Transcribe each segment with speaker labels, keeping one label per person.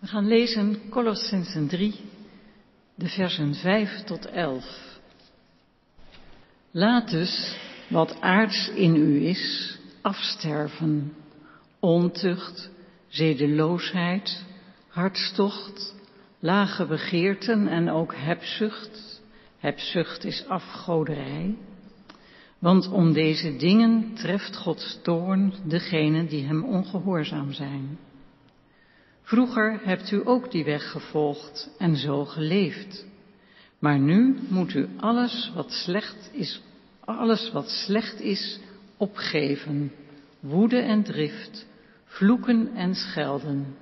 Speaker 1: We gaan lezen Colossensen 3, de versen 5 tot 11. Laat dus wat aards in u is afsterven, ontucht, zedeloosheid, hartstocht, lage begeerten en ook hebzucht. Hebzucht is afgoderij. Want om deze dingen treft Gods toorn degenen die hem ongehoorzaam zijn. Vroeger hebt u ook die weg gevolgd en zo geleefd. Maar nu moet u alles wat slecht is, alles wat slecht is, opgeven. Woede en drift, vloeken en schelden.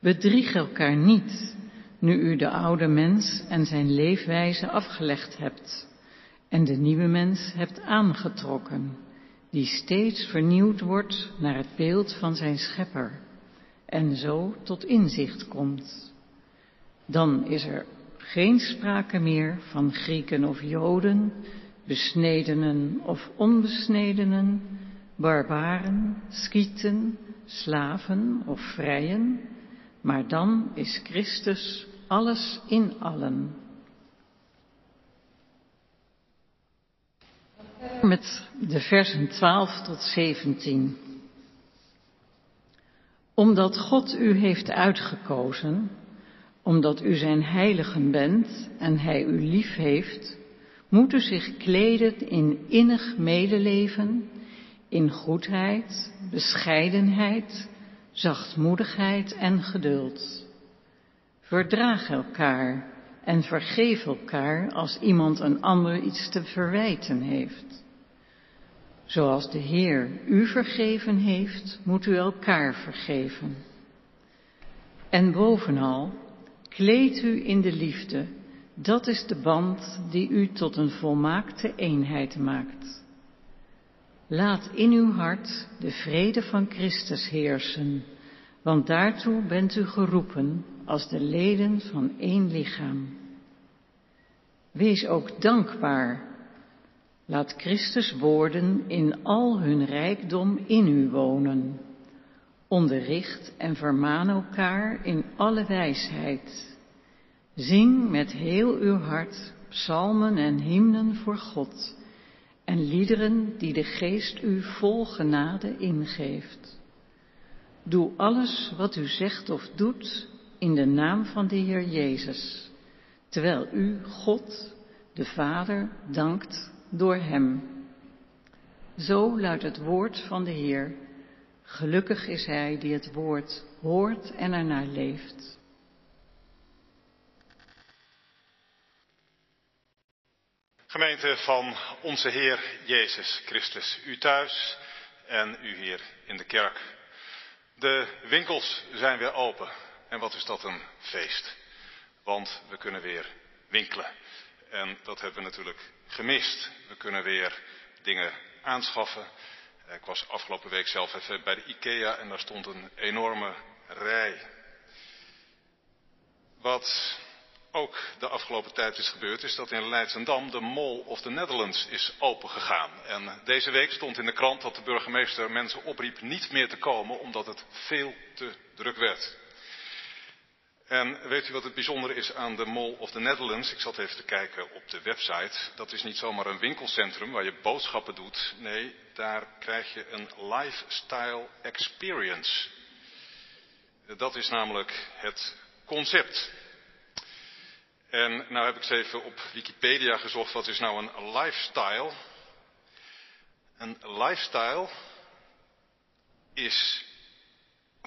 Speaker 1: Bedrieg elkaar niet, nu u de oude mens en zijn leefwijze afgelegd hebt en de nieuwe mens hebt aangetrokken, die steeds vernieuwd wordt naar het beeld van zijn schepper en zo tot inzicht komt. Dan is er geen sprake meer van Grieken of Joden, besnedenen of onbesnedenen, barbaren, skieten, slaven of vrijen, maar dan is Christus alles in allen. Met de versen 12 tot 17. Omdat God u heeft uitgekozen, omdat u zijn heiligen bent en hij u lief heeft, moet u zich kleden in innig medeleven, in goedheid, bescheidenheid, zachtmoedigheid en geduld. Verdraag elkaar en vergeef elkaar als iemand een ander iets te verwijten heeft. Zoals de Heer u vergeven heeft, moet u elkaar vergeven. En bovenal, kleed u in de liefde. Dat is de band die u tot een volmaakte eenheid maakt. Laat in uw hart de vrede van Christus heersen, want daartoe bent u geroepen als de leden van één lichaam. Wees ook dankbaar. Laat Christus woorden in al hun rijkdom in u wonen. Onderricht en vermaan elkaar in alle wijsheid. Zing met heel uw hart psalmen en hymnen voor God en liederen die de geest u vol genade ingeeft. Doe alles wat u zegt of doet in de naam van de Heer Jezus, terwijl u God, de Vader, dankt door Hem. Zo luidt het woord van de Heer. Gelukkig is Hij die het woord hoort en ernaar leeft.
Speaker 2: Gemeente van onze Heer Jezus Christus, u thuis en u hier in de kerk. De winkels zijn weer open en wat is dat een feest. Want we kunnen weer winkelen. En dat hebben we natuurlijk gemist. We kunnen weer dingen aanschaffen. Ik was afgelopen week zelf even bij de IKEA en daar stond een enorme rij. Wat ook de afgelopen tijd is gebeurd, is dat in Leidsendam de Mall of the Netherlands is opengegaan. En deze week stond in de krant dat de burgemeester mensen opriep niet meer te komen omdat het veel te druk werd. En weet u wat het bijzondere is aan de Mall of the Netherlands? Ik zat even te kijken op de website. Dat is niet zomaar een winkelcentrum waar je boodschappen doet. Nee, daar krijg je een lifestyle experience. Dat is namelijk het concept. En nou heb ik eens even op Wikipedia gezocht, wat is nou een lifestyle? Een lifestyle is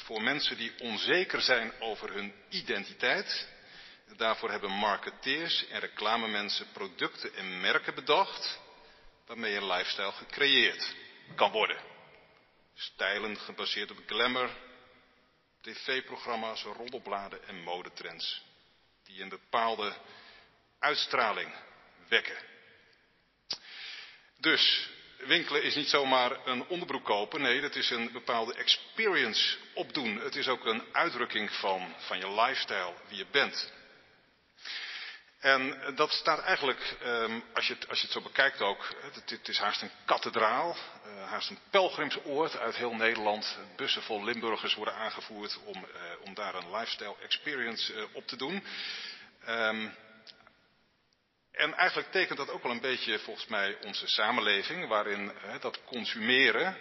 Speaker 2: voor mensen die onzeker zijn over hun identiteit. Daarvoor hebben marketeers en reclamemensen producten en merken bedacht waarmee een lifestyle gecreëerd kan worden. Stijlen gebaseerd op glamour, tv-programma's, roddelbladen en modetrends die een bepaalde uitstraling wekken. Dus winkelen is niet zomaar een onderbroek kopen, nee, dat is een bepaalde experience opdoen. Het is ook een uitdrukking van, van je lifestyle, wie je bent. En dat staat eigenlijk, ehm, als je, het, als je het zo bekijkt ook, het, is haast een kathedraal, uh, haast een pelgrimsoord uit heel Nederland. Bussen vol Limburgers worden aangevoerd om, uh, om daar een lifestyle experience uh, op te doen. Um, en eigenlijk tekent dat ook wel een beetje volgens mij onze samenleving, waarin dat consumeren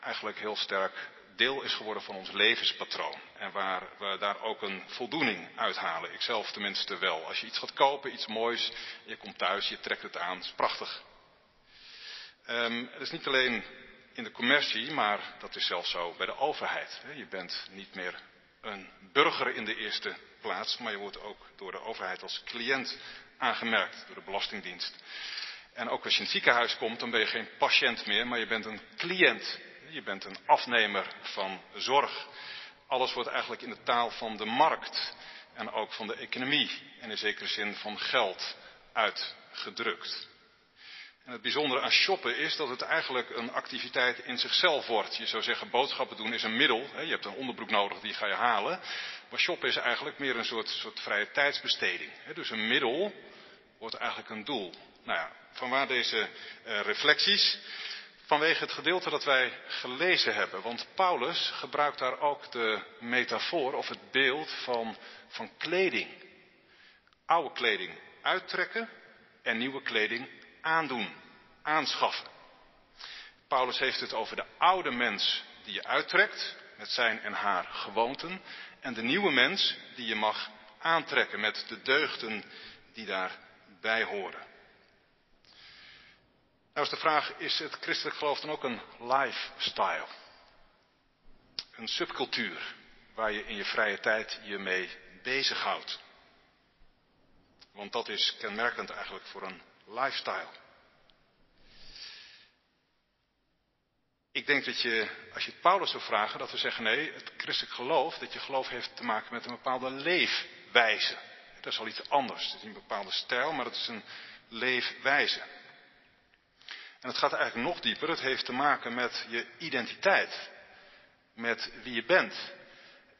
Speaker 2: eigenlijk heel sterk deel is geworden van ons levenspatroon. En waar we daar ook een voldoening uithalen. Ikzelf tenminste wel. Als je iets gaat kopen, iets moois, je komt thuis, je trekt het aan, is prachtig. Um, het is niet alleen in de commercie, maar dat is zelfs zo bij de overheid. Je bent niet meer een burger in de eerste plaats, maar je wordt ook door de overheid als cliënt aangemerkt, door de Belastingdienst. En ook als je in het ziekenhuis komt, dan ben je geen patiënt meer, maar je bent een cliënt. Je bent een afnemer van zorg. Alles wordt eigenlijk in de taal van de markt en ook van de economie en in zekere zin van geld uitgedrukt. En het bijzondere aan shoppen is dat het eigenlijk een activiteit in zichzelf wordt. Je zou zeggen, boodschappen doen is een middel. Je hebt een onderbroek nodig, die ga je halen. Maar shoppen is eigenlijk meer een soort, soort vrije tijdsbesteding. Dus een middel wordt eigenlijk een doel. Nou ja, vanwaar deze uh, reflecties? Vanwege het gedeelte dat wij gelezen hebben. Want Paulus gebruikt daar ook de metafoor of het beeld van, van kleding. Oude kleding uittrekken en nieuwe kleding aandoen, aanschaffen. Paulus heeft het over de oude mens die je uittrekt met zijn en haar gewoonten en de nieuwe mens die je mag aantrekken met de deugden die daarbij horen. Nou is de vraag, is het christelijk geloof dan ook een lifestyle? Een subcultuur waar je in je vrije tijd je mee bezighoudt? Want dat is kenmerkend eigenlijk voor een lifestyle. Ik denk dat je, als je het Paulus zou vragen, dat we zeggen nee, het christelijk geloof, dat je geloof heeft te maken met een bepaalde leefwijze. Dat is al iets anders. Het is niet een bepaalde stijl, maar het is een leefwijze. En het gaat eigenlijk nog dieper. Het heeft te maken met je identiteit. Met wie je bent.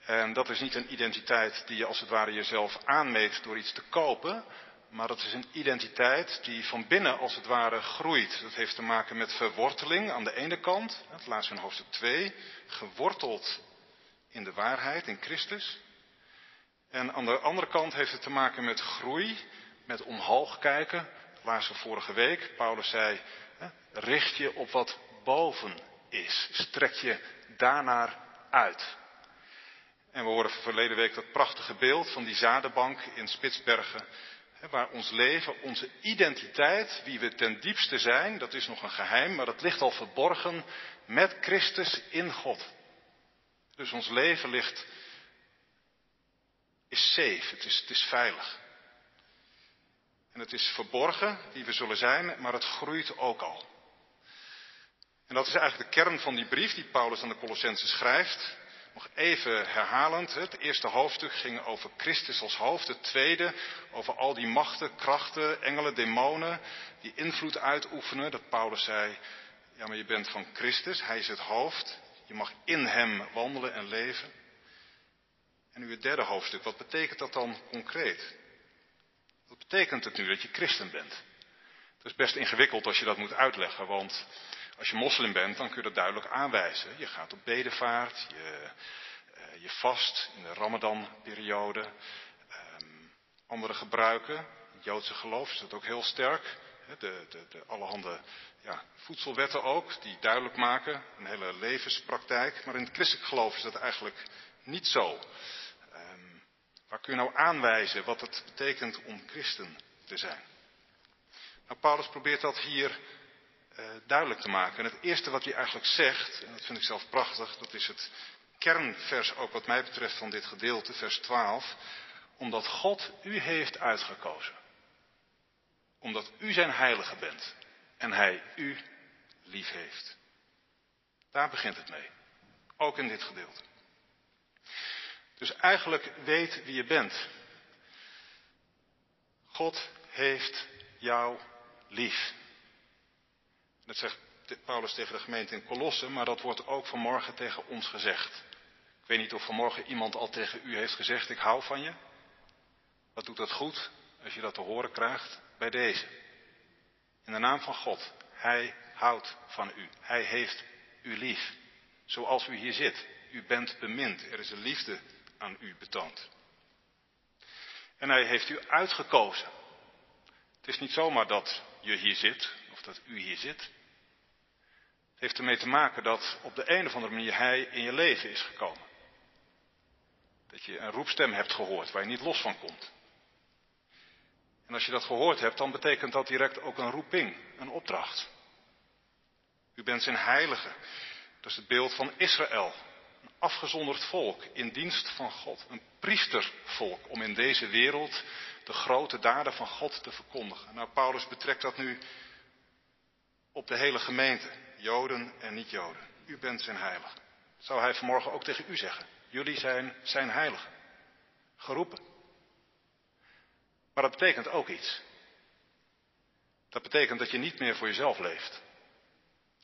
Speaker 2: En dat is niet een identiteit die je als het ware jezelf aanmeet door iets te kopen. Maar dat is een identiteit die van binnen als het ware groeit. Dat heeft te maken met verworteling aan de ene kant. Het laatste in hoofdstuk 2. Geworteld in de waarheid, in Christus. En aan de andere kant heeft het te maken met groei, met omhoog kijken. Het laatste vorige week. Paulus zei, richt je op wat boven is. Strek je daarnaar uit. En we horen verleden week dat prachtige beeld van die zadenbank in Spitsbergen. Waar ons leven, onze identiteit, wie we ten diepste zijn, dat is nog een geheim, maar dat ligt al verborgen met Christus in God. Dus ons leven ligt, is safe, het is, het is veilig. En het is verborgen wie we zullen zijn, maar het groeit ook al. En dat is eigenlijk de kern van die brief die Paulus aan de Colossensen schrijft. Nog even herhalend, het eerste hoofdstuk ging over Christus als hoofd. Het tweede over al die machten, krachten, engelen, demonen die invloed uitoefenen. Dat Paulus zei, ja maar je bent van Christus, hij is het hoofd. Je mag in hem wandelen en leven. En nu het derde hoofdstuk, wat betekent dat dan concreet? Wat betekent het nu dat je christen bent? Het is best ingewikkeld als je dat moet uitleggen, want als je moslim bent, dan kun je dat duidelijk aanwijzen. Je gaat op bedevaart, je, uh, je vast in de Ramadan-periode. Um, andere gebruiken, het Joodse geloof is dat ook heel sterk. De, de, de allerhande ja, voedselwetten ook, die duidelijk maken, een hele levenspraktijk. Maar in het christelijk geloof is dat eigenlijk niet zo. Waar kun je nou aanwijzen wat het betekent om christen te zijn? Nou, Paulus probeert dat hier uh, duidelijk te maken. En het eerste wat hij eigenlijk zegt, en dat vind ik zelf prachtig, dat is het kernvers ook wat mij betreft van dit gedeelte, vers 12. Omdat God u heeft uitgekozen. Omdat u zijn heilige bent en hij u lief heeft. Daar begint het mee. Ook in dit gedeelte. Dus eigenlijk weet wie je bent. God heeft jou lief. Dat zegt Paulus tegen de gemeente in Colosse, maar dat wordt ook vanmorgen tegen ons gezegd. Ik weet niet of vanmorgen iemand al tegen u heeft gezegd, ik hou van je. Wat doet dat goed als je dat te horen krijgt, bij deze. In de naam van God. Hij houdt van u. Hij heeft u lief. Zoals u hier zit. U bent bemind. Er is een liefde aan u betoond. En hij heeft u uitgekozen. Het is niet zomaar dat je hier zit, of dat u hier zit. Het heeft ermee te maken dat op de een of andere manier hij in je leven is gekomen. Dat je een roepstem hebt gehoord waar je niet los van komt. En als je dat gehoord hebt, dan betekent dat direct ook een roeping, een opdracht. U bent zijn heilige. Dat is het beeld van Israël. Afgezonderd volk in dienst van God. Een priestervolk om in deze wereld de grote daden van God te verkondigen. Nou, Paulus betrekt dat nu op de hele gemeente. Joden en niet-Joden. U bent zijn heilige. Zou hij vanmorgen ook tegen u zeggen. Jullie zijn zijn heiligen. Geroepen. Maar dat betekent ook iets. Dat betekent dat je niet meer voor jezelf leeft.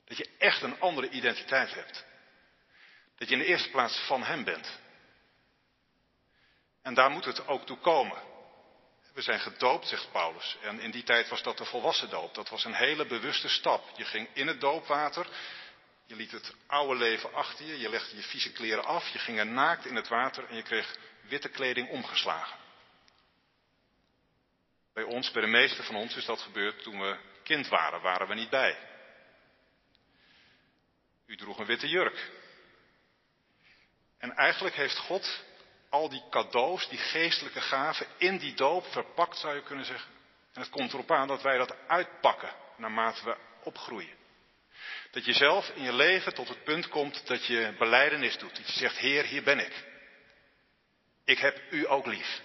Speaker 2: Dat je echt een andere identiteit hebt. Dat je in de eerste plaats van Hem bent. En daar moet het ook toe komen. We zijn gedoopt, zegt Paulus. En in die tijd was dat de volwassen doop. Dat was een hele bewuste stap. Je ging in het doopwater. Je liet het oude leven achter je. Je legde je vieze kleren af. Je ging er naakt in het water en je kreeg witte kleding omgeslagen. Bij ons, bij de meeste van ons, is dat gebeurd toen we kind waren. Waren we niet bij. U droeg een witte jurk. En eigenlijk heeft God al die cadeaus, die geestelijke gaven, in die doop verpakt, zou je kunnen zeggen. En het komt erop aan dat wij dat uitpakken naarmate we opgroeien. Dat je zelf in je leven tot het punt komt dat je beleidenis doet. Dat je zegt, Heer, hier ben ik. Ik heb u ook lief.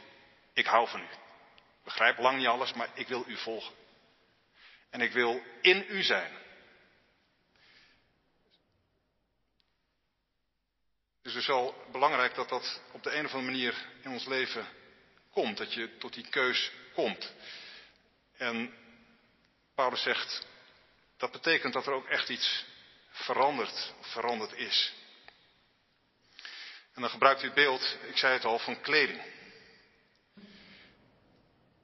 Speaker 2: Ik hou van u. Ik begrijp lang niet alles, maar ik wil u volgen. En ik wil in u zijn. Het is wel belangrijk dat dat op de een of andere manier in ons leven komt. Dat je tot die keus komt. En Paulus zegt, dat betekent dat er ook echt iets verandert, veranderd is. En dan gebruikt u het beeld, ik zei het al, van kleding.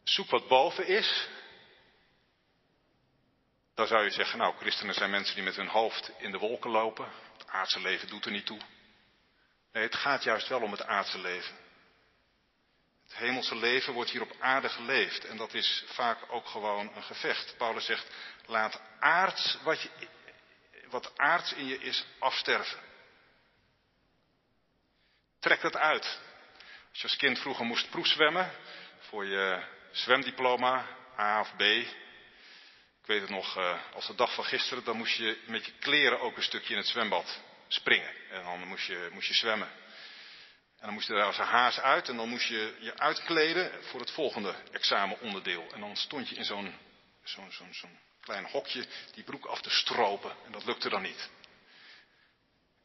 Speaker 2: Zoek wat boven is. Dan zou je zeggen, nou, christenen zijn mensen die met hun hoofd in de wolken lopen. Het aardse leven doet er niet toe. Nee, het gaat juist wel om het aardse leven. Het hemelse leven wordt hier op aarde geleefd en dat is vaak ook gewoon een gevecht. Paulus zegt, laat aards wat, je, wat aards in je is afsterven. Trek het uit. Als je als kind vroeger moest proefzwemmen voor je zwemdiploma, A of B. Ik weet het nog, eh, als de dag van gisteren, dan moest je met je kleren ook een stukje in het zwembad springen. En dan moest je, moest je zwemmen. En dan moest je daar als een haas uit en dan moest je je uitkleden voor het volgende examenonderdeel. En dan stond je in zo'n zo'n klein hokje die broek af te stropen. En dat lukte dan niet.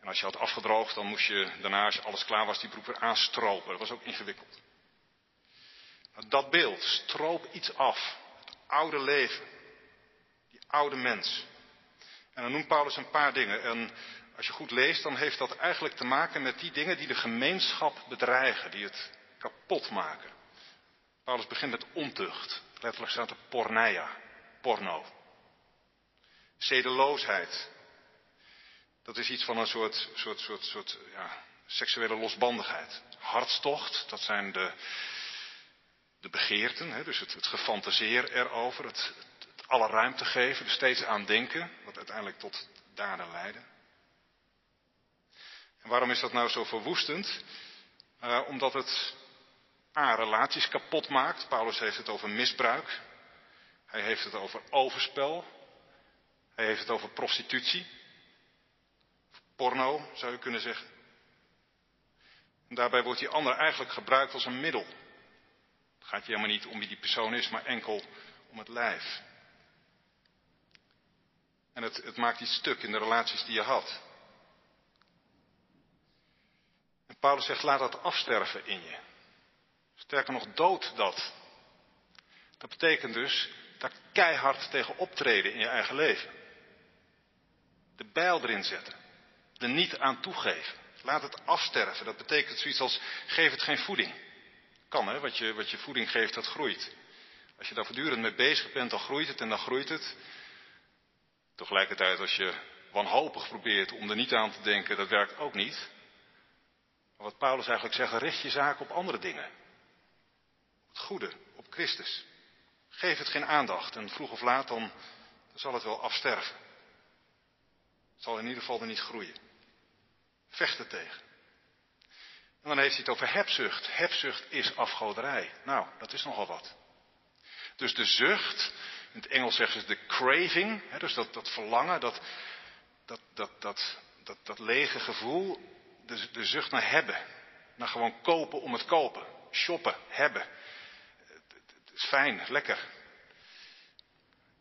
Speaker 2: En als je had afgedroogd, dan moest je daarna, als alles klaar was, die broek weer aanstropen. Dat was ook ingewikkeld. Dat beeld, stroop iets af. Het oude leven. Die oude mens. En dan noemt Paulus een paar dingen. En als je goed leest, dan heeft dat eigenlijk te maken met die dingen die de gemeenschap bedreigen, die het kapot maken. Paulus begint met ontucht. Letterlijk staat er porneia, porno. Zedeloosheid. Dat is iets van een soort, soort, soort, soort ja, seksuele losbandigheid. Hartstocht, dat zijn de, de begeerten, hè, dus het, het gefantaseer erover, het, het alle ruimte geven, er steeds aan denken, wat uiteindelijk tot daden leiden. En waarom is dat nou zo verwoestend? Uh, omdat het A, relaties kapot maakt. Paulus heeft het over misbruik. Hij heeft het over overspel. Hij heeft het over prostitutie. Porno, zou je kunnen zeggen. En daarbij wordt die ander eigenlijk gebruikt als een middel. Het gaat je helemaal niet om wie die persoon is, maar enkel om het lijf. En het, het maakt iets stuk in de relaties die je had. Paulus zegt, laat dat afsterven in je. Sterker nog, dood dat. Dat betekent dus daar keihard tegen optreden in je eigen leven. De bijl erin zetten. Er niet aan toegeven. Laat het afsterven. Dat betekent zoiets als geef het geen voeding. Kan hè, wat je, wat je voeding geeft, dat groeit. Als je daar voortdurend mee bezig bent, dan groeit het en dan groeit het. Tegelijkertijd, als je wanhopig probeert om er niet aan te denken, dat werkt ook niet. Maar wat Paulus eigenlijk zegt, richt je zaak op andere dingen. Op het goede, op Christus. Geef het geen aandacht en vroeg of laat dan, zal het wel afsterven. Het zal in ieder geval er niet groeien. Vecht er tegen. En dan heeft hij het over hebzucht. Hebzucht is afgoderij. Nou, dat is nogal wat. Dus de zucht, in het Engels zeggen ze de craving, hè, dus dat, dat verlangen, dat, dat, dat, dat, dat, dat lege gevoel, de, de zucht naar hebben. Naar gewoon kopen om het kopen. Shoppen, hebben. Het is fijn, lekker.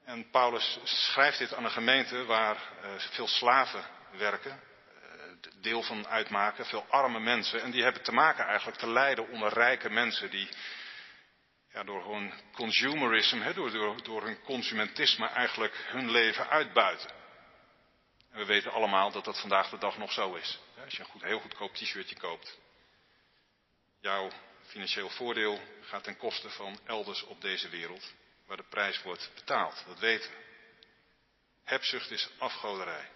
Speaker 2: En Paulus schrijft dit aan een gemeente waar uh, veel slaven werken, uh, deel van uitmaken, veel arme mensen. En die hebben te maken eigenlijk te lijden onder rijke mensen die ja, door hun consumerisme, door, door, door hun consumentisme eigenlijk hun leven uitbuiten. En we weten allemaal dat dat vandaag de dag nog zo is. Als je een goed, heel goedkoop t-shirtje koopt, jouw financieel voordeel gaat ten koste van elders op deze wereld waar de prijs wordt betaald. Dat weten we. Hebzucht is afgoderij.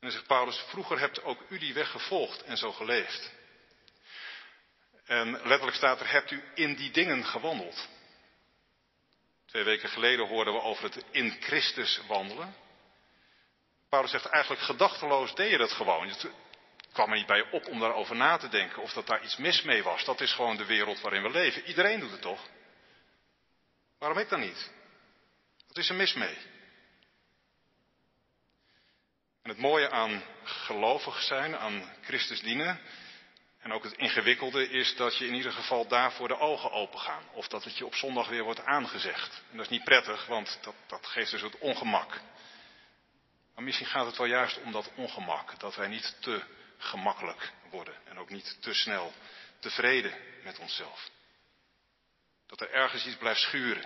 Speaker 2: En dan zegt Paulus, vroeger hebt ook u die weg gevolgd en zo geleefd. En letterlijk staat er, hebt u in die dingen gewandeld. Twee weken geleden hoorden we over het in Christus wandelen. Paulus zegt eigenlijk gedachteloos deed je dat gewoon. Het kwam er niet bij op om daarover na te denken of dat daar iets mis mee was. Dat is gewoon de wereld waarin we leven. Iedereen doet het toch? Waarom ik dan niet? Wat is er mis mee? En het mooie aan gelovig zijn, aan Christus dienen, en ook het ingewikkelde is dat je in ieder geval daarvoor de ogen open gaan. Of dat het je op zondag weer wordt aangezegd. En dat is niet prettig, want dat, dat geeft een soort ongemak. Maar misschien gaat het wel juist om dat ongemak. Dat wij niet te gemakkelijk worden. En ook niet te snel tevreden met onszelf. Dat er ergens iets blijft schuren.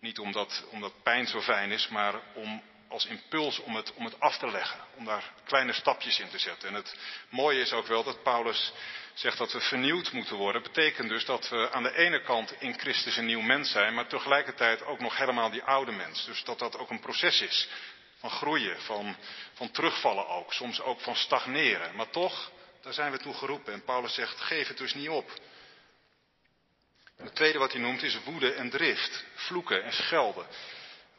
Speaker 2: Niet omdat, omdat pijn zo fijn is, maar om als impuls om het, om het af te leggen, om daar kleine stapjes in te zetten. En het mooie is ook wel dat Paulus zegt dat we vernieuwd moeten worden. Betekent dus dat we aan de ene kant in Christus een nieuw mens zijn, maar tegelijkertijd ook nog helemaal die oude mens. Dus dat dat ook een proces is van groeien, van, van terugvallen ook, soms ook van stagneren. Maar toch, daar zijn we toe geroepen. En Paulus zegt, geef het dus niet op. Het tweede wat hij noemt is woede en drift, vloeken en schelden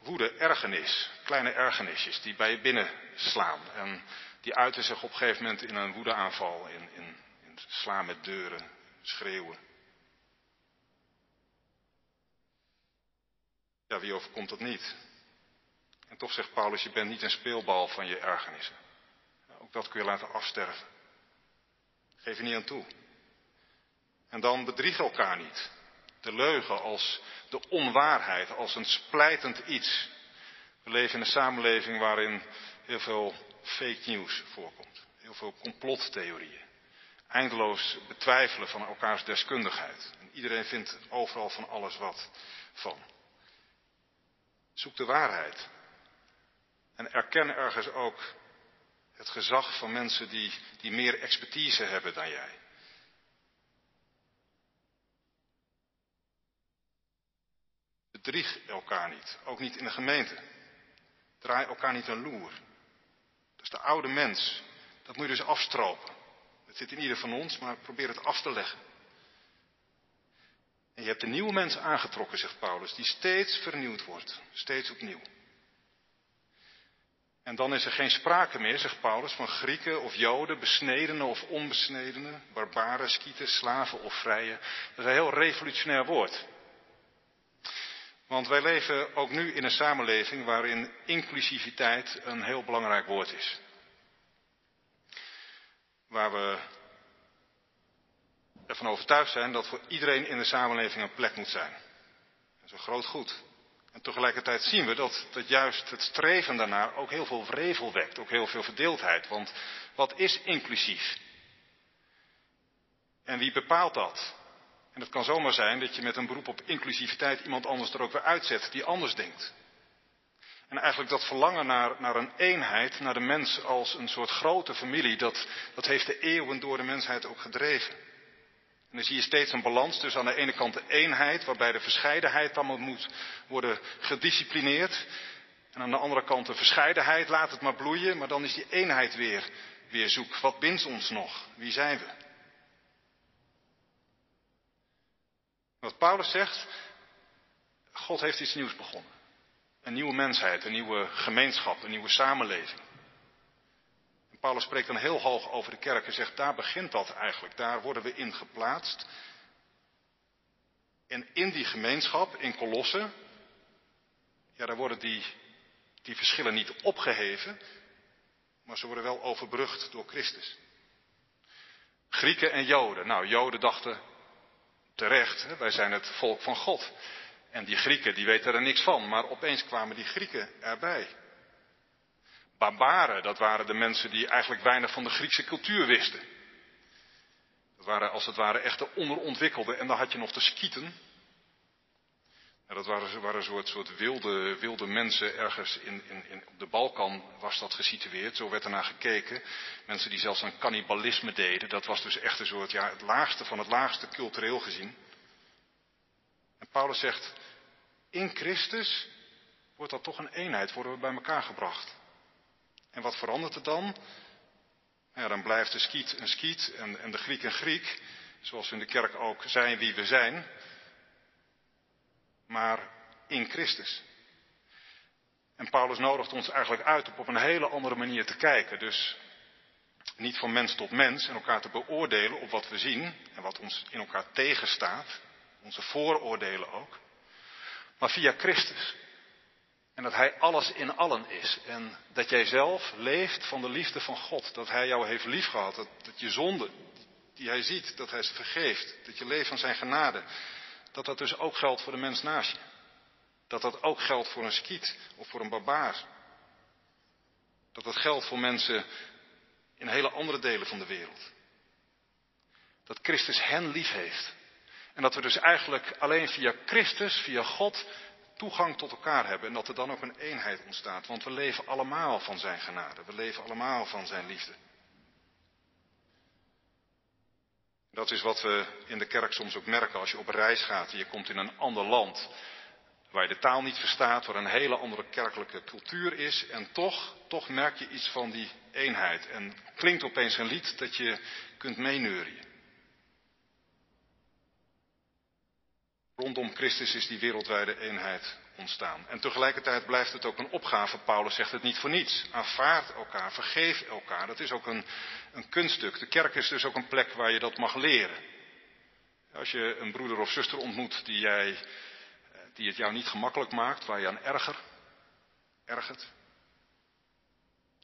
Speaker 2: woede, ergernis, kleine ergernisjes die bij je binnen slaan. En die uiten zich op een gegeven moment in een woedeaanval, in, in, in slaan met deuren, schreeuwen. Ja, wie overkomt dat niet? En toch zegt Paulus, je bent niet een speelbal van je ergernissen. Ook dat kun je laten afsterven. Geef er niet aan toe. En dan bedrieg elkaar niet de leugen als de onwaarheid, als een splijtend iets. We leven in een samenleving waarin heel veel fake news voorkomt, heel veel complottheorieën, eindeloos betwijfelen van elkaars deskundigheid. En iedereen vindt overal van alles wat van. Zoek de waarheid en erken ergens ook het gezag van mensen die, die meer expertise hebben dan jij. Bedrieg elkaar niet, ook niet in de gemeente. Draai elkaar niet een loer. Dat is de oude mens. Dat moet je dus afstropen. Het zit in ieder van ons, maar probeer het af te leggen. En je hebt de nieuwe mens aangetrokken, zegt Paulus, die steeds vernieuwd wordt, steeds opnieuw. En dan is er geen sprake meer, zegt Paulus, van Grieken of Joden, besnedenen of onbesnedenen, barbaren, skieten, slaven of vrije. Dat is een heel revolutionair woord. Want wij leven ook nu in een samenleving waarin inclusiviteit een heel belangrijk woord is. Waar we ervan overtuigd zijn dat voor iedereen in de samenleving een plek moet zijn. Dat is een groot goed. En tegelijkertijd zien we dat, dat juist het streven daarnaar ook heel veel vrevel wekt, ook heel veel verdeeldheid. Want wat is inclusief? En wie bepaalt dat? En het kan zomaar zijn dat je met een beroep op inclusiviteit iemand anders er ook weer uitzet die anders denkt. En eigenlijk dat verlangen naar, naar een eenheid, naar de mens als een soort grote familie, dat, dat heeft de eeuwen door de mensheid ook gedreven. En dan zie je steeds een balans tussen aan de ene kant de eenheid, waarbij de verscheidenheid dan moet worden gedisciplineerd. En aan de andere kant de verscheidenheid, laat het maar bloeien, maar dan is die eenheid weer, weer zoek. Wat bindt ons nog? Wie zijn we? Wat Paulus zegt, God heeft iets nieuws begonnen. Een nieuwe mensheid, een nieuwe gemeenschap, een nieuwe samenleving. En Paulus spreekt dan heel hoog over de kerk en zegt, daar begint dat eigenlijk. Daar worden we in geplaatst. En in die gemeenschap, in Kolossen, ja, daar worden die, die verschillen niet opgeheven, maar ze worden wel overbrugd door Christus. Grieken en Joden. Nou, Joden dachten terecht, hè, wij zijn het volk van God. En die Grieken, die weten er niks van, maar opeens kwamen die Grieken erbij. Barbaren, dat waren de mensen die eigenlijk weinig van de Griekse cultuur wisten. Dat waren als het ware echte onderontwikkelden. En dan had je nog de Skieten. Dat waren, waren een soort, soort wilde, wilde mensen ergens in, in, op de Balkan was dat gesitueerd. Zo werd ernaar gekeken. Mensen die zelfs aan cannibalisme deden. Dat was dus echt een soort, ja, het laagste van het laagste cultureel gezien. En Paulus zegt, in Christus wordt dat toch een eenheid, worden we bij elkaar gebracht. En wat verandert er dan? Ja, dan blijft de skiet een skiet en, en de Griek een Griek, zoals we in de kerk ook zijn wie we zijn, maar in Christus. En Paulus nodigt ons eigenlijk uit om op een hele andere manier te kijken. Dus niet van mens tot mens en elkaar te beoordelen op wat we zien en wat ons in elkaar tegenstaat, onze vooroordelen ook, maar via Christus. En dat Hij alles in allen is. En dat jij zelf leeft van de liefde van God. Dat Hij jou heeft liefgehad. Dat, dat je zonde, die Hij ziet, dat Hij ze vergeeft. Dat je leeft van Zijn genade. Dat dat dus ook geldt voor de mens naast je. Dat dat ook geldt voor een skiet of voor een barbaar. Dat dat geldt voor mensen in hele andere delen van de wereld. Dat Christus hen lief heeft. En dat we dus eigenlijk alleen via Christus, via God, toegang tot elkaar hebben. En dat er dan ook een eenheid ontstaat. Want we leven allemaal van zijn genade. We leven allemaal van zijn liefde. Dat is wat we in de kerk soms ook merken als je op reis gaat en je komt in een ander land. Waar je de taal niet verstaat, waar een hele andere kerkelijke cultuur is. En toch, toch merk je iets van die eenheid. En klinkt opeens een lied dat je kunt meeneurien. Rondom Christus is die wereldwijde eenheid ontstaan. En tegelijkertijd blijft het ook een opgave. Paulus zegt het niet voor niets. Aanvaard elkaar, vergeef elkaar. Dat is ook een, een kunststuk. De kerk is dus ook een plek waar je dat mag leren. Als je een broeder of zuster ontmoet die, jij, die het jou niet gemakkelijk maakt, waar je aan erger, ergert.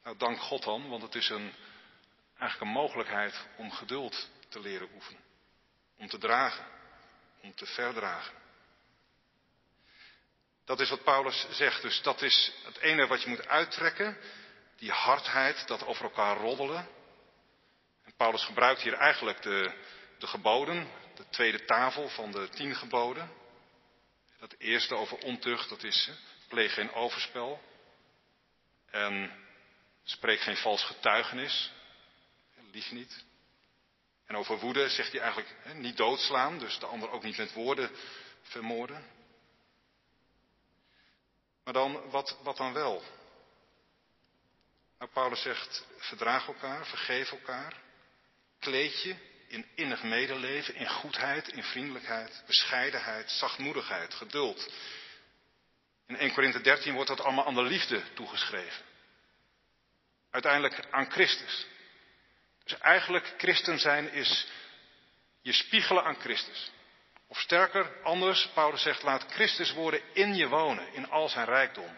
Speaker 2: Nou, dank God dan, want het is een, eigenlijk een mogelijkheid om geduld te leren oefenen. Om te dragen om te verdragen. Dat is wat Paulus zegt. Dus dat is het ene wat je moet uittrekken. Die hardheid, dat over elkaar roddelen. En Paulus gebruikt hier eigenlijk de, de geboden, de tweede tafel van de tien geboden. Dat eerste over ontucht, dat is pleeg geen overspel. En spreek geen vals getuigenis. Lieg niet. En over woede zegt hij eigenlijk niet doodslaan, dus de ander ook niet met woorden vermoorden. Maar dan, wat, wat dan wel? Nou, Paulus zegt, verdraag elkaar, vergeef elkaar, kleed je in innig medeleven, in goedheid, in vriendelijkheid, bescheidenheid, zachtmoedigheid, geduld. In 1 Korinthe 13 wordt dat allemaal aan de liefde toegeschreven. Uiteindelijk aan Christus. Dus eigenlijk christen zijn is je spiegelen aan Christus. Of sterker, anders, Paulus zegt, laat Christus worden in je wonen, in al zijn rijkdom.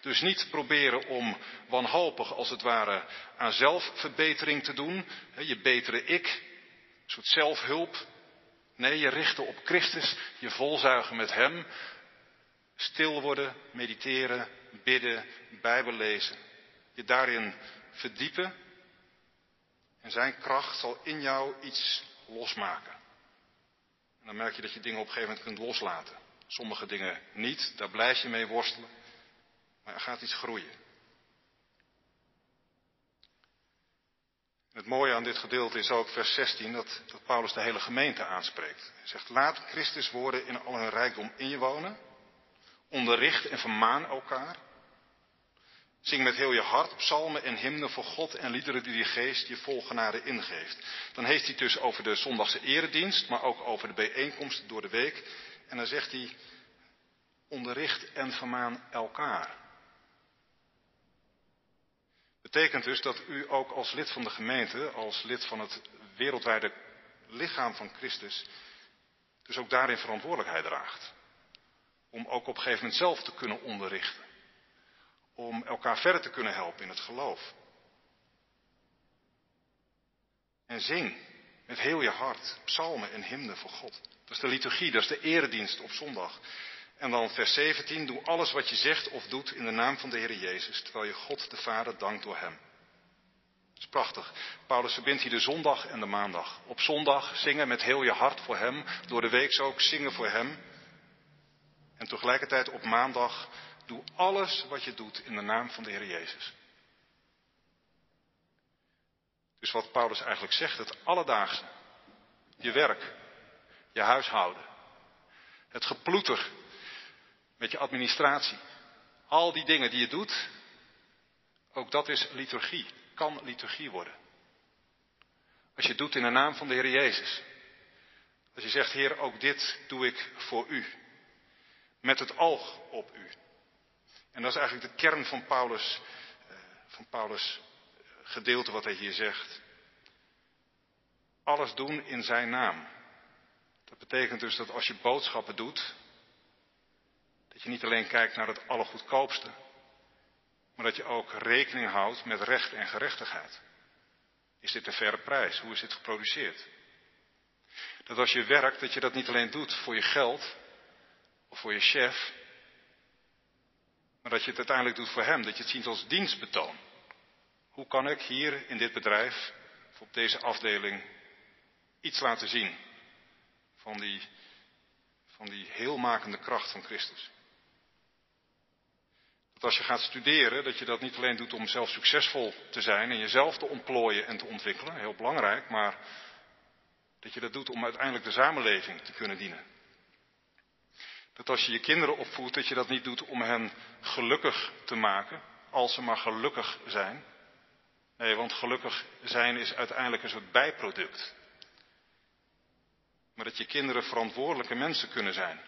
Speaker 2: Dus niet proberen om wanhopig, als het ware, aan zelfverbetering te doen, je betere ik, een soort zelfhulp. Nee, je richten op Christus, je volzuigen met Hem, stil worden, mediteren, bidden, Bijbel lezen. Je daarin verdiepen en zijn kracht zal in jou iets losmaken. En dan merk je dat je dingen op een gegeven moment kunt loslaten. Sommige dingen niet, daar blijf je mee worstelen. Maar er gaat iets groeien. Het mooie aan dit gedeelte is ook vers 16 dat, Paulus de hele gemeente aanspreekt. Hij zegt, laat Christus worden in al hun rijkdom in je wonen. Onderricht en vermaan elkaar. Zing met heel je hart psalmen en hymnen voor God en liederen die de geest je vol genade ingeeft. Dan heeft hij dus over de zondagse eredienst, maar ook over de bijeenkomsten door de week. En dan zegt hij, onderricht en vermaan elkaar. Betekent dus dat u ook als lid van de gemeente, als lid van het wereldwijde lichaam van Christus, dus ook daarin verantwoordelijkheid draagt. Om ook op een gegeven moment zelf te kunnen onderrichten. Om elkaar verder te kunnen helpen in het geloof. En zing met heel je hart psalmen en hymnen voor God. Dat is de liturgie, dat is de eredienst op zondag. En dan vers 17, doe alles wat je zegt of doet in de naam van de Heer Jezus, terwijl je God de Vader dankt door Hem. Dat is prachtig. Paulus verbindt hier de zondag en de maandag. Op zondag zingen met heel je hart voor Hem, door de week ook zingen voor Hem. En tegelijkertijd op maandag, doe alles wat je doet in de naam van de Heer Jezus. Dus wat Paulus eigenlijk zegt, het alledaagse, je werk, je huishouden, het geploeter met je administratie. Al die dingen die je doet, ook dat is liturgie, kan liturgie worden. Als je het doet in de naam van de Heer Jezus. Als je zegt, Heer, ook dit doe ik voor u. Met het oog op u. En dat is eigenlijk de kern van Paulus, eh, van Paulus gedeelte wat hij hier zegt. Alles doen in zijn naam. Dat betekent dus dat als je boodschappen doet, dat je niet alleen kijkt naar het allergoedkoopste, maar dat je ook rekening houdt met recht en gerechtigheid. Is dit een verre prijs? Hoe is dit geproduceerd? Dat als je werkt, dat je dat niet alleen doet voor je geld of voor je chef, maar dat je het uiteindelijk doet voor hem, dat je het ziet als dienstbetoon. Hoe kan ik hier in dit bedrijf, of op deze afdeling, iets laten zien van die, van die heelmakende kracht van Christus? Dat als je gaat studeren, dat je dat niet alleen doet om zelf succesvol te zijn en jezelf te ontplooien en te ontwikkelen, heel belangrijk, maar dat je dat doet om uiteindelijk de samenleving te kunnen dienen. Dat als je je kinderen opvoedt, dat je dat niet doet om hen gelukkig te maken, als ze maar gelukkig zijn. Nee, want gelukkig zijn is uiteindelijk een soort bijproduct. Maar dat je kinderen verantwoordelijke mensen kunnen zijn.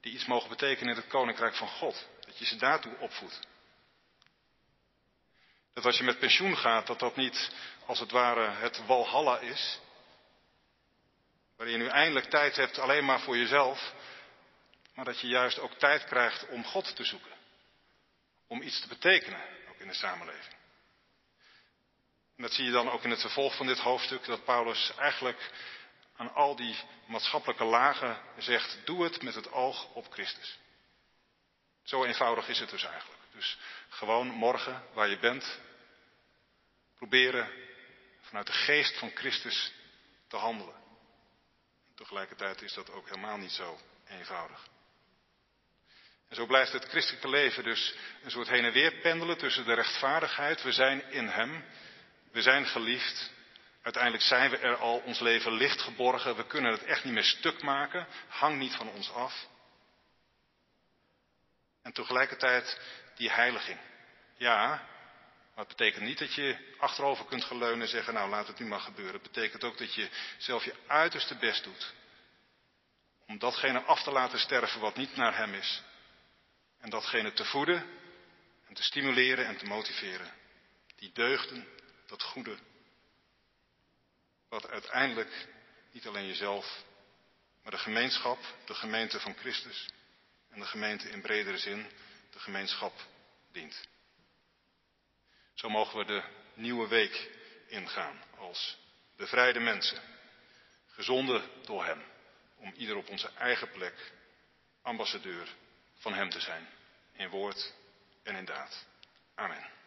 Speaker 2: Die iets mogen betekenen in het koninkrijk van God. Dat je ze daartoe opvoedt. Dat als je met pensioen gaat, dat dat niet als het ware het walhalla is. Waarin je nu eindelijk tijd hebt alleen maar voor jezelf. Maar dat je juist ook tijd krijgt om God te zoeken. Om iets te betekenen, ook in de samenleving. En dat zie je dan ook in het vervolg van dit hoofdstuk, dat Paulus eigenlijk aan al die maatschappelijke lagen zegt, doe het met het oog op Christus. Zo eenvoudig is het dus eigenlijk. Dus gewoon morgen, waar je bent, proberen vanuit de geest van Christus te handelen. tegelijkertijd is dat ook helemaal niet zo eenvoudig. En zo blijft het christelijke leven dus een soort heen en weer pendelen tussen de rechtvaardigheid, we zijn in Hem, we zijn geliefd, uiteindelijk zijn we er al, ons leven licht geborgen, we kunnen het echt niet meer stuk maken, hang niet van ons af. En tegelijkertijd die heiliging. Ja, maar het betekent niet dat je achterover kunt geleunen en zeggen, nou laat het nu maar gebeuren. Het betekent ook dat je zelf je uiterste best doet. Om datgene af te laten sterven wat niet naar hem is. En datgene te voeden en te stimuleren en te motiveren. Die deugden, dat goede. Wat uiteindelijk niet alleen jezelf, maar de gemeenschap, de gemeente van Christus, en de gemeente in bredere zin de gemeenschap dient. Zo mogen we de nieuwe week ingaan als bevrijde mensen, gezonden door Hem, om ieder op onze eigen plek ambassadeur van Hem te zijn, in woord en in daad. Amen.